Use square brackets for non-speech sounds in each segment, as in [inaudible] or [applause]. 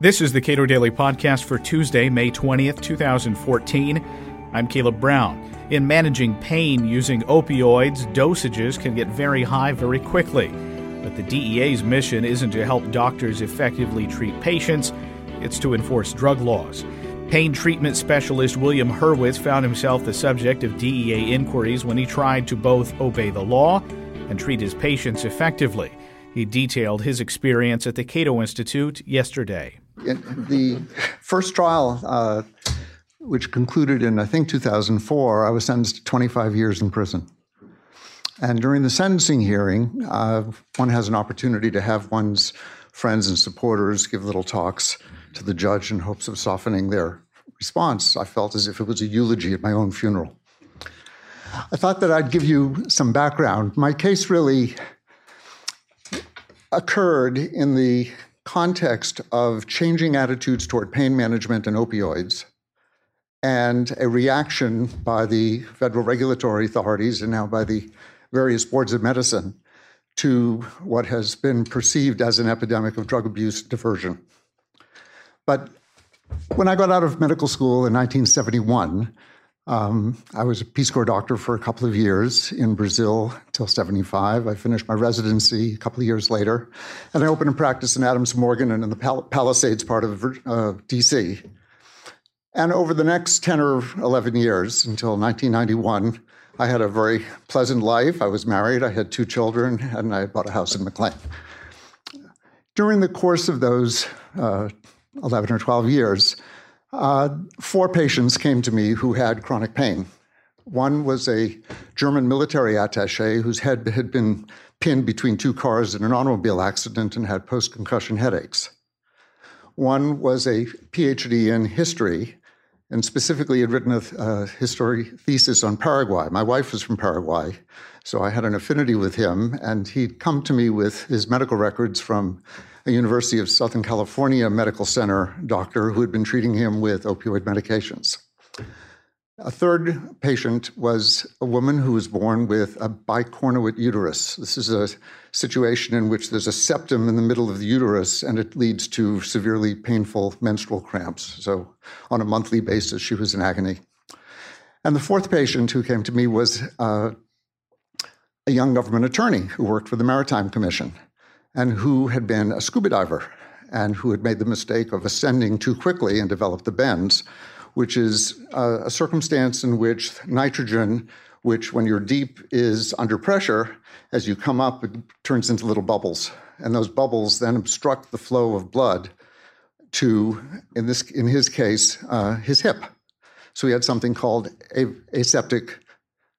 This is the Cato Daily Podcast for Tuesday, May 20th, 2014. I'm Caleb Brown. In managing pain using opioids, dosages can get very high very quickly. But the DEA's mission isn't to help doctors effectively treat patients, it's to enforce drug laws. Pain treatment specialist William Hurwitz found himself the subject of DEA inquiries when he tried to both obey the law and treat his patients effectively. He detailed his experience at the Cato Institute yesterday. In the first trial, uh, which concluded in, I think, 2004, I was sentenced to 25 years in prison. And during the sentencing hearing, uh, one has an opportunity to have one's friends and supporters give little talks to the judge in hopes of softening their response. I felt as if it was a eulogy at my own funeral. I thought that I'd give you some background. My case really occurred in the context of changing attitudes toward pain management and opioids and a reaction by the federal regulatory authorities and now by the various boards of medicine to what has been perceived as an epidemic of drug abuse diversion. But when I got out of medical school in 1971, um, I was a Peace Corps doctor for a couple of years in Brazil until 75. I finished my residency a couple of years later, and I opened a practice in Adams Morgan and in the Pal- Palisades part of uh, DC. And over the next 10 or 11 years, until 1991, I had a very pleasant life. I was married, I had two children, and I bought a house in McLean. During the course of those uh, 11 or 12 years, uh, four patients came to me who had chronic pain. One was a German military attache whose head had been pinned between two cars in an automobile accident and had post concussion headaches. One was a PhD in history and specifically had written a, a history thesis on Paraguay. My wife was from Paraguay, so I had an affinity with him, and he'd come to me with his medical records from a University of Southern California Medical Center doctor who had been treating him with opioid medications. A third patient was a woman who was born with a bicornuate uterus. This is a situation in which there's a septum in the middle of the uterus and it leads to severely painful menstrual cramps. So, on a monthly basis, she was in agony. And the fourth patient who came to me was uh, a young government attorney who worked for the Maritime Commission and who had been a scuba diver and who had made the mistake of ascending too quickly and developed the bends, which is a circumstance in which nitrogen, which when you're deep is under pressure, as you come up, it turns into little bubbles. And those bubbles then obstruct the flow of blood to, in, this, in his case, uh, his hip. So he had something called a, aseptic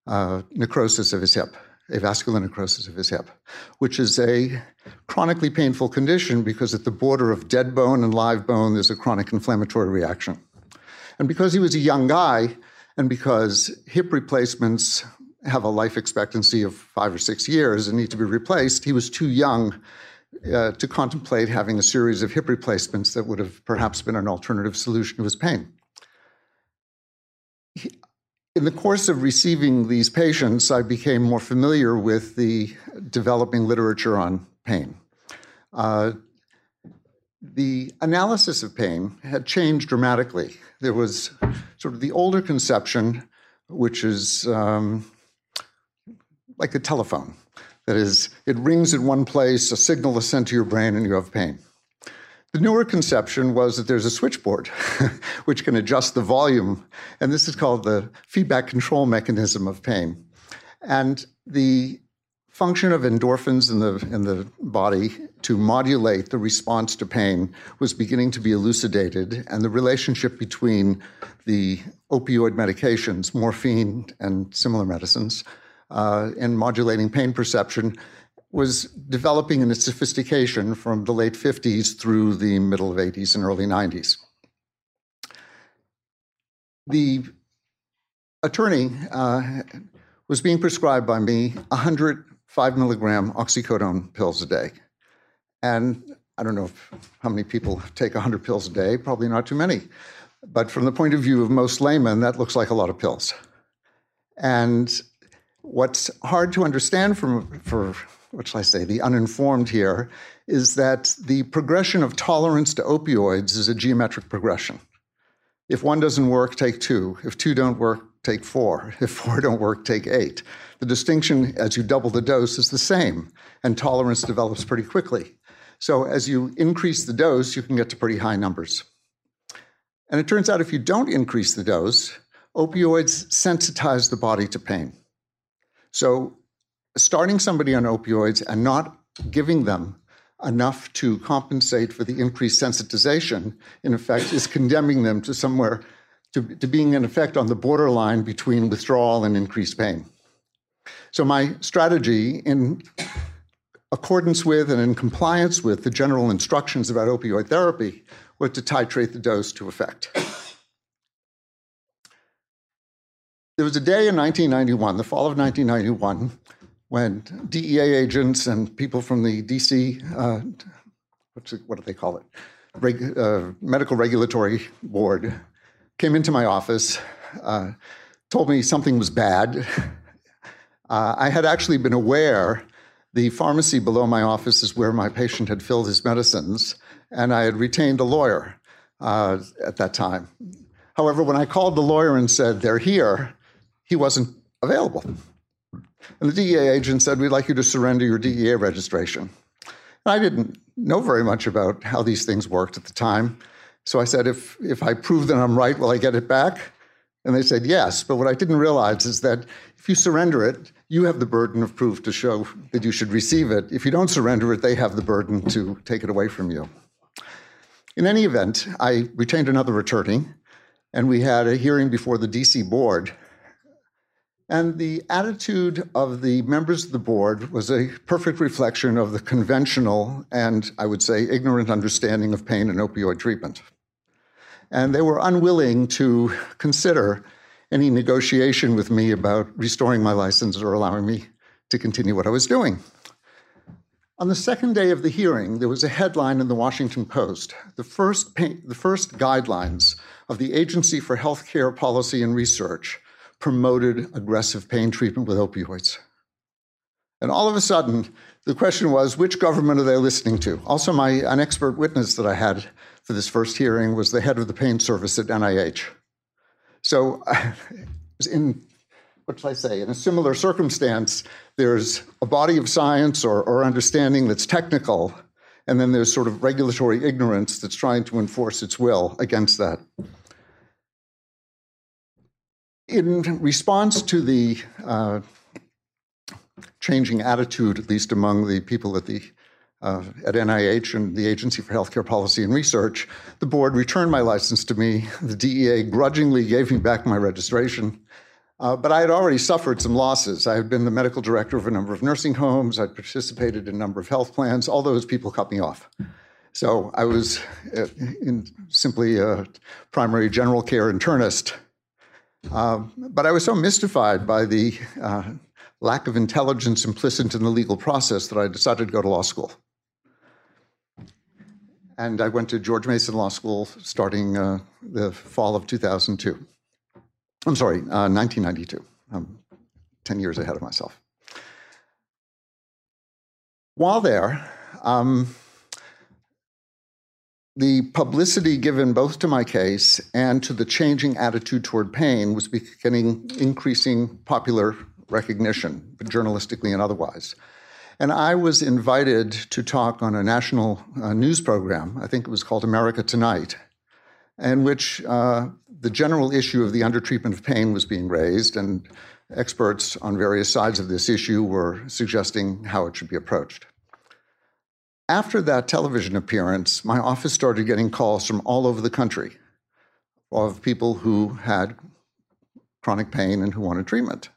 uh, necrosis of his hip avascular necrosis of his hip, which is a chronically painful condition because at the border of dead bone and live bone, there's a chronic inflammatory reaction. And because he was a young guy, and because hip replacements have a life expectancy of five or six years and need to be replaced, he was too young uh, to contemplate having a series of hip replacements that would have perhaps been an alternative solution to his pain. In the course of receiving these patients, I became more familiar with the developing literature on pain. Uh, the analysis of pain had changed dramatically. There was sort of the older conception, which is um, like a telephone. That is, it rings in one place, a signal is sent to your brain, and you have pain. The newer conception was that there's a switchboard [laughs] which can adjust the volume, and this is called the feedback control mechanism of pain. And the function of endorphins in the in the body to modulate the response to pain was beginning to be elucidated, and the relationship between the opioid medications, morphine and similar medicines, uh, modulating pain perception was developing in its sophistication from the late 50s through the middle of 80s and early 90s. The attorney uh, was being prescribed by me 105 milligram oxycodone pills a day. And I don't know if, how many people take 100 pills a day, probably not too many. But from the point of view of most laymen, that looks like a lot of pills. And what's hard to understand from, for what shall I say, the uninformed here, is that the progression of tolerance to opioids is a geometric progression. If one doesn't work, take two. If two don't work, take four. [laughs] If four don't work, take eight. The distinction as you double the dose is the same, and tolerance develops pretty quickly. So as you increase the dose, you can get to pretty high numbers. And it turns out if you don't increase the dose, opioids sensitize the body to pain. So starting somebody on opioids and not giving them enough to compensate for the increased sensitization, in effect, is condemning them to somewhere to, to being in effect on the borderline between withdrawal and increased pain. So my strategy in accordance with and in compliance with the general instructions about opioid therapy was to titrate the dose to effect. There was a day in 1991, the fall of 1991, when DEA agents and people from the DC, uh, it, what do they call it? Reg, uh, Medical Regulatory Board came into my office, uh, told me something was bad. Uh, I had actually been aware the pharmacy below my office is where my patient had filled his medicines, and I had retained a lawyer uh, at that time. However, when I called the lawyer and said, they're here, he wasn't available. And the DEA agent said, We'd like you to surrender your DEA registration. And I didn't know very much about how these things worked at the time. So I said, if, if I prove that I'm right, will I get it back? And they said, yes. But what I didn't realize is that if you surrender it, you have the burden of proof to show that you should receive it. If you don't surrender it, they have the burden to take it away from you. In any event, I retained another attorney, and we had a hearing before the DC board and the attitude of the members of the board was a perfect reflection of the conventional and, I would say, ignorant understanding of pain and opioid treatment. And they were unwilling to consider any negotiation with me about restoring my license or allowing me to continue what I was doing. On the second day of the hearing, there was a headline in the Washington Post the first, the first guidelines of the Agency for Healthcare Policy and Research promoted aggressive pain treatment with opioids. And all of a sudden, the question was which government are they listening to? Also, my, an expert witness that I had for this first hearing was the head of the pain service at NIH. So, [laughs] in what should I say? In a similar circumstance, there's a body of science or, or understanding that's technical, and then there's sort of regulatory ignorance that's trying to enforce its will against that. In response to the uh, changing attitude, at least among the people at the uh, at NIH and the Agency for Healthcare Policy and Research, the board returned my license to me. The DEA grudgingly gave me back my registration. Uh, but I had already suffered some losses. I had been the medical director of a number of nursing homes. I'd participated in a number of health plans. All those people cut me off. So I was uh, simply a primary general care internist um, but I was so mystified by the uh, lack of intelligence implicit in the legal process that I decided to go to law school. And I went to George Mason Law School starting uh, the fall of 2002. I'm sorry, uh, 1992. I'm 10 years ahead of myself. While there, um, the publicity given both to my case and to the changing attitude toward pain was beginning increasing popular recognition, journalistically and otherwise. And I was invited to talk on a national uh, news program, I think it was called America Tonight, in which uh, the general issue of the undertreatment of pain was being raised, and experts on various sides of this issue were suggesting how it should be approached. After that television appearance, my office started getting calls from all over the country of people who had chronic pain and who wanted treatment.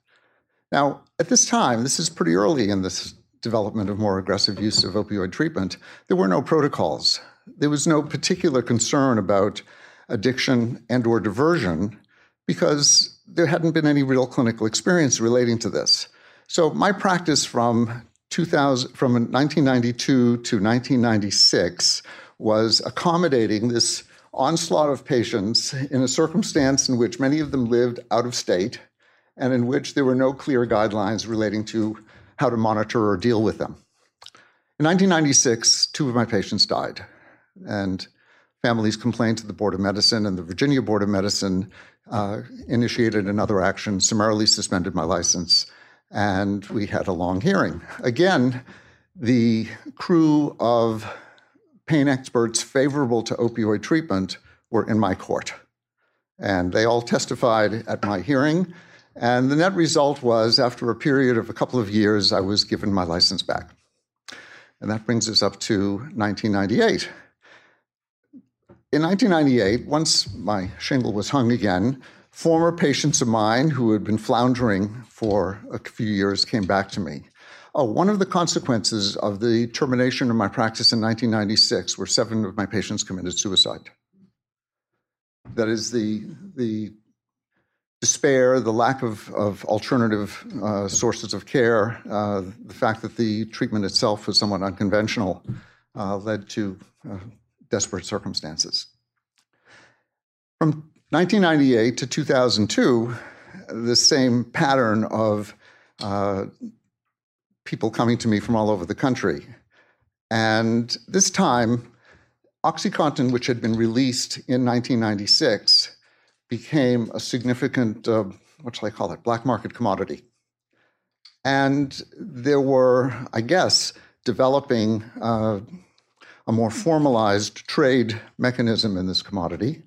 Now, at this time, this is pretty early in this development of more aggressive use of opioid treatment, there were no protocols. There was no particular concern about addiction and or diversion because there hadn't been any real clinical experience relating to this. So my practice from 2000, from 1992 to 1996 was accommodating this onslaught of patients in a circumstance in which many of them lived out of state and in which there were no clear guidelines relating to how to monitor or deal with them. In 1996, two of my patients died, and families complained to the Board of Medicine, and the Virginia Board of Medicine uh, initiated another action, summarily suspended my license, and we had a long hearing. Again, the crew of pain experts favorable to opioid treatment were in my court. And they all testified at my hearing. And the net result was, after a period of a couple of years, I was given my license back. And that brings us up to 1998. In 1998, once my shingle was hung again, former patients of mine who had been floundering for a few years came back to me. Oh, one of the consequences of the termination of my practice in 1996 were seven of my patients committed suicide. That is the, the despair, the lack of, of alternative uh, sources of care, uh, the fact that the treatment itself was somewhat unconventional uh, led to uh, desperate circumstances. From 1998 to 2002, the same pattern of uh, people coming to me from all over the country. And this time, OxyContin, which had been released in 1996, became a significant, uh, what shall I call it, black market commodity. And there were, I guess, developing uh, a more formalized trade mechanism in this commodity,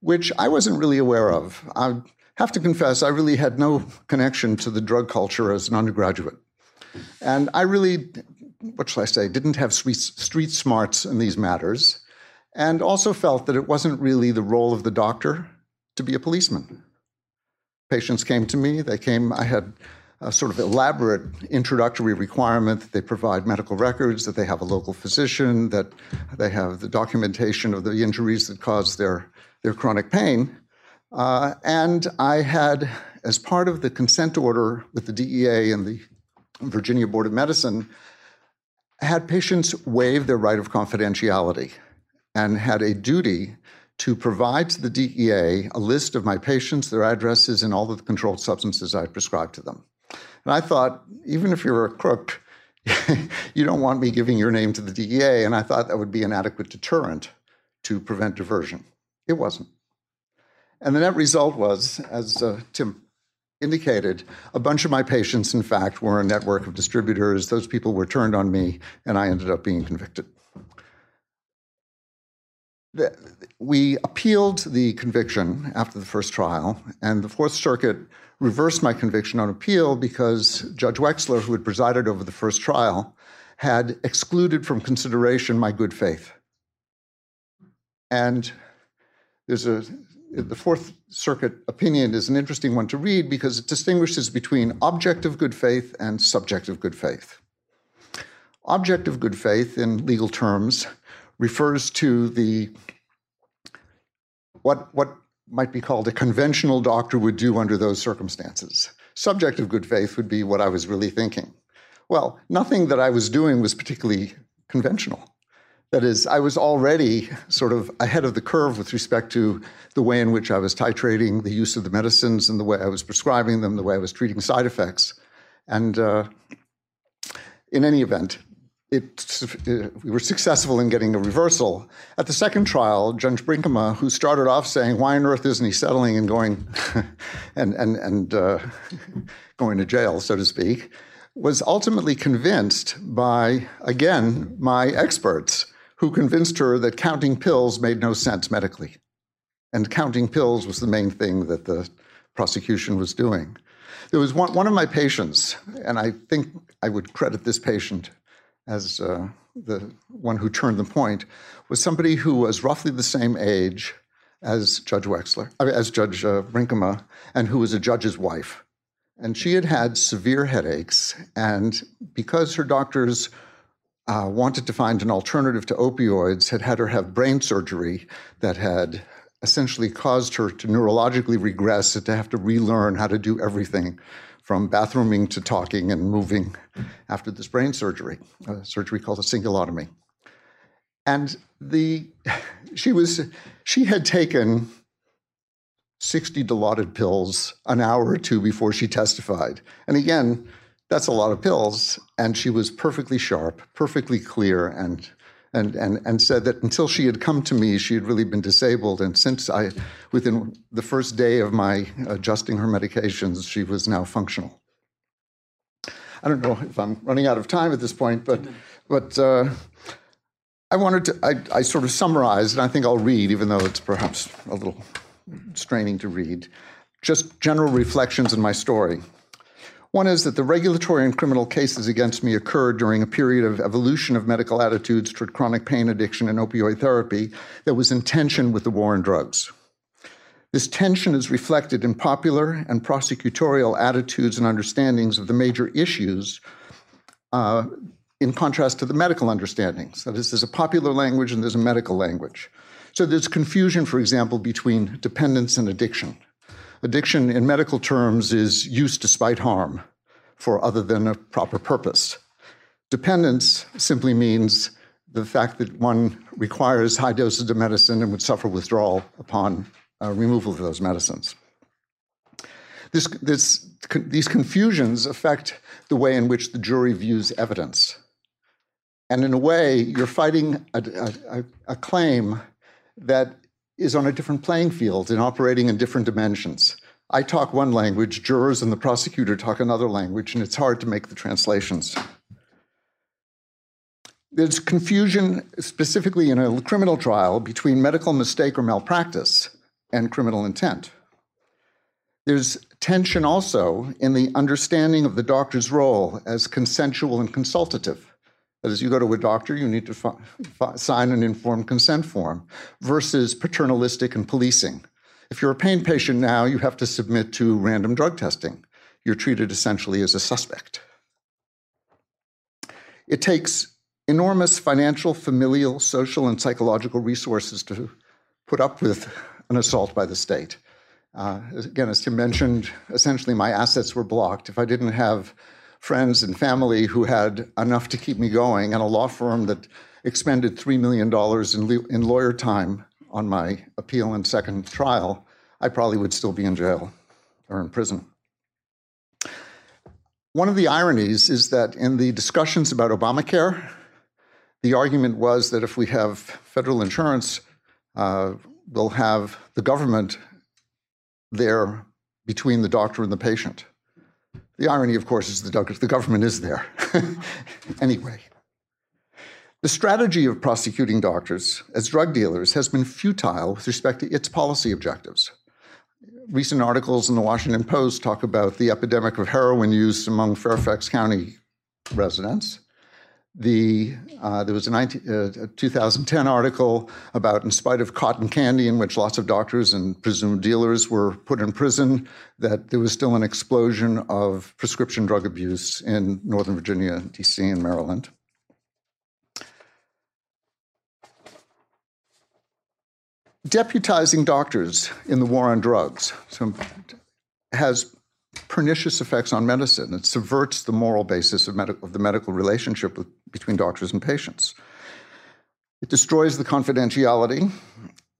which I wasn't really aware of. I have to confess, I really had no connection to the drug culture as an undergraduate. And I really, what shall I say, didn't have street smarts in these matters, and also felt that it wasn't really the role of the doctor to be a policeman. Patients came to me, they came, I had a sort of elaborate introductory requirement that they provide medical records, that they have a local physician, that they have the documentation of the injuries that caused their, their chronic pain. Uh, and I had, as part of the consent order with the DEA and the Virginia Board of Medicine, had patients waive their right of confidentiality and had a duty to provide to the DEA a list of my patients, their addresses, and all of the controlled substances I prescribed to them. And I thought, even if you're a crook, [laughs] you don't want me giving your name to the DEA. And I thought that would be an adequate deterrent to prevent diversion. It wasn't. And the net result was, as uh, Tim indicated, a bunch of my patients, in fact, were a network of distributors. Those people were turned on me, and I ended up being convicted. We appealed the conviction after the first trial, and the Fourth Circuit reversed my conviction on appeal because Judge Wexler, who had presided over the first trial, had excluded from consideration my good faith. And there's a the Fourth Circuit opinion is an interesting one to read because it distinguishes between objective good faith and subjective good faith. Objective good faith, in legal terms, refers to the what, what might be called a conventional doctor would do under those circumstances. Subjective good faith would be what I was really thinking. Well, nothing that I was doing was particularly conventional. That is, I was already sort of ahead of the curve with respect to the way in which I was titrating the use of the medicines and the way I was prescribing them, the way I was treating side effects. And uh, in any event, it, uh, we were successful in getting a reversal. At the second trial, Judge Brinkema, who started off saying, "Why on earth isn't he settling and going [laughs] and and and uh, [laughs] going to jail, so to speak?" was ultimately convinced by again my experts who convinced her that counting pills made no sense medically. And counting pills was the main thing that the prosecution was doing. There was one, one of my patients, and I think I would credit this patient as uh, the one who turned the point, was somebody who was roughly the same age as Judge Wexler, as Judge uh, Brinkema, and who was a judge's wife. And she had had severe headaches, and because her doctors uh, wanted to find an alternative to opioids, had had her have brain surgery that had essentially caused her to neurologically regress and to have to relearn how to do everything from bathrooming to talking and moving after this brain surgery, a surgery called a cingulotomy. And the [laughs] she was she had taken 60 dilaudid pills an hour or two before she testified. And again, that's a lot of pills. And she was perfectly sharp, perfectly clear, and and, and, and said that until she had come to me, she had really been disabled. And since I, within the first day of my adjusting her medications, she was now functional. I don't know if I'm running out of time at this point, but, but uh, I wanted to, I, I sort of summarized, and I think I'll read, even though it's perhaps a little straining to read, just general reflections in my story. One is that the regulatory and criminal cases against me occurred during a period of evolution of medical attitudes toward chronic pain addiction and opioid therapy that was in tension with the war on drugs. This tension is reflected in popular and prosecutorial attitudes and understandings of the major issues, uh, in contrast to the medical understandings. That is, there's a popular language and there's a medical language. So there's confusion, for example, between dependence and addiction. Addiction, in medical terms, is use despite harm for other than a proper purpose. Dependence simply means the fact that one requires high doses of medicine and would suffer withdrawal upon uh, removal of those medicines. This, this, con- these confusions affect the way in which the jury views evidence. And in a way, you're fighting a, a, a claim that is on a different playing field and operating in different dimensions. I talk one language, jurors and the prosecutor talk another language, and it's hard to make the translations. There's confusion, specifically in a criminal trial, between medical mistake or malpractice and criminal intent. There's tension also in the understanding of the doctor's role as consensual and consultative. That is, you go to a doctor, you need to fi- fi- sign an informed consent form, versus paternalistic and policing. If you're a pain patient now, you have to submit to random drug testing. You're treated essentially as a suspect. It takes enormous financial, familial, social, and psychological resources to put up with an assault by the state. Uh, again, as Tim mentioned, essentially my assets were blocked. If I didn't have friends and family who had enough to keep me going, and a law firm that expended $3 million in, in lawyer time on my appeal and second trial, I probably would still be in jail or in prison. One of the ironies is that in the discussions about Obamacare, the argument was that if we have federal insurance, uh, we'll have the government there between the doctor and the patient. The irony, of course, is the, government is there. [laughs] anyway, the strategy of prosecuting doctors as drug dealers has been futile with respect to its policy objectives. Recent articles in the Washington Post talk about the epidemic of heroin use among Fairfax County residents the uh, there was a, 19, uh, a, 2010 article about in spite of cotton candy in which lots of doctors and presumed dealers were put in prison that there was still an explosion of prescription drug abuse in northern virginia dc and maryland. Deputizing doctors in the war on drugs so has pernicious effects on medicine. It subverts the moral basis of, medical, of the medical relationship with, between doctors and patients. It destroys the confidentiality.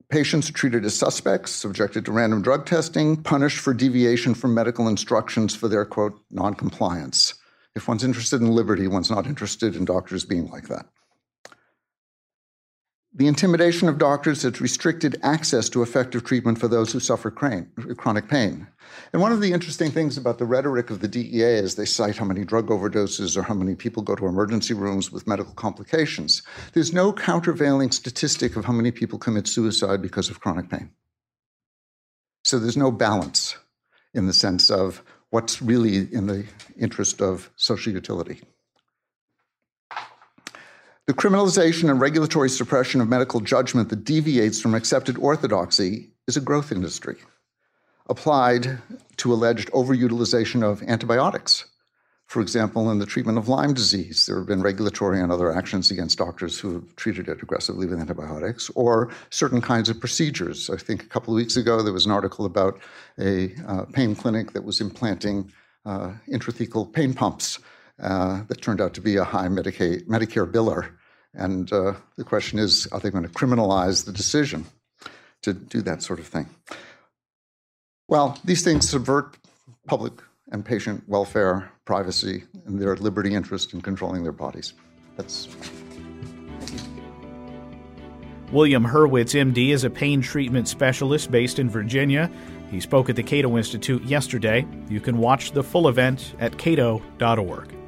Patients are treated as suspects, subjected to random drug testing, punished for deviation from medical instructions for their, quote, noncompliance. If one's interested in liberty, one's not interested in doctors being like that. The intimidation of doctors has restricted access to effective treatment for those who suffer chronic pain. And one of the interesting things about the rhetoric of the DEA is they cite how many drug overdoses or how many people go to emergency rooms with medical complications. There's no countervailing statistic of how many people commit suicide because of chronic pain. So there's no balance in the sense of what's really in the interest of social utility. The criminalization and regulatory suppression of medical judgment that deviates from accepted orthodoxy is a growth industry applied to alleged overutilization of antibiotics. For example, in the treatment of Lyme disease, there have been regulatory and other actions against doctors who have treated it aggressively with antibiotics, or certain kinds of procedures. I think a couple of weeks ago there was an article about a uh, pain clinic that was implanting uh, intrathecal pain pumps uh, that turned out to be a high Medicaid, Medicare biller. And uh, the question is are they going to criminalize the decision to do that sort of thing? Well, these things subvert public and patient welfare, privacy, and their liberty interest in controlling their bodies. That's. William Hurwitz, MD, is a pain treatment specialist based in Virginia. He spoke at the Cato Institute yesterday. You can watch the full event at cato.org.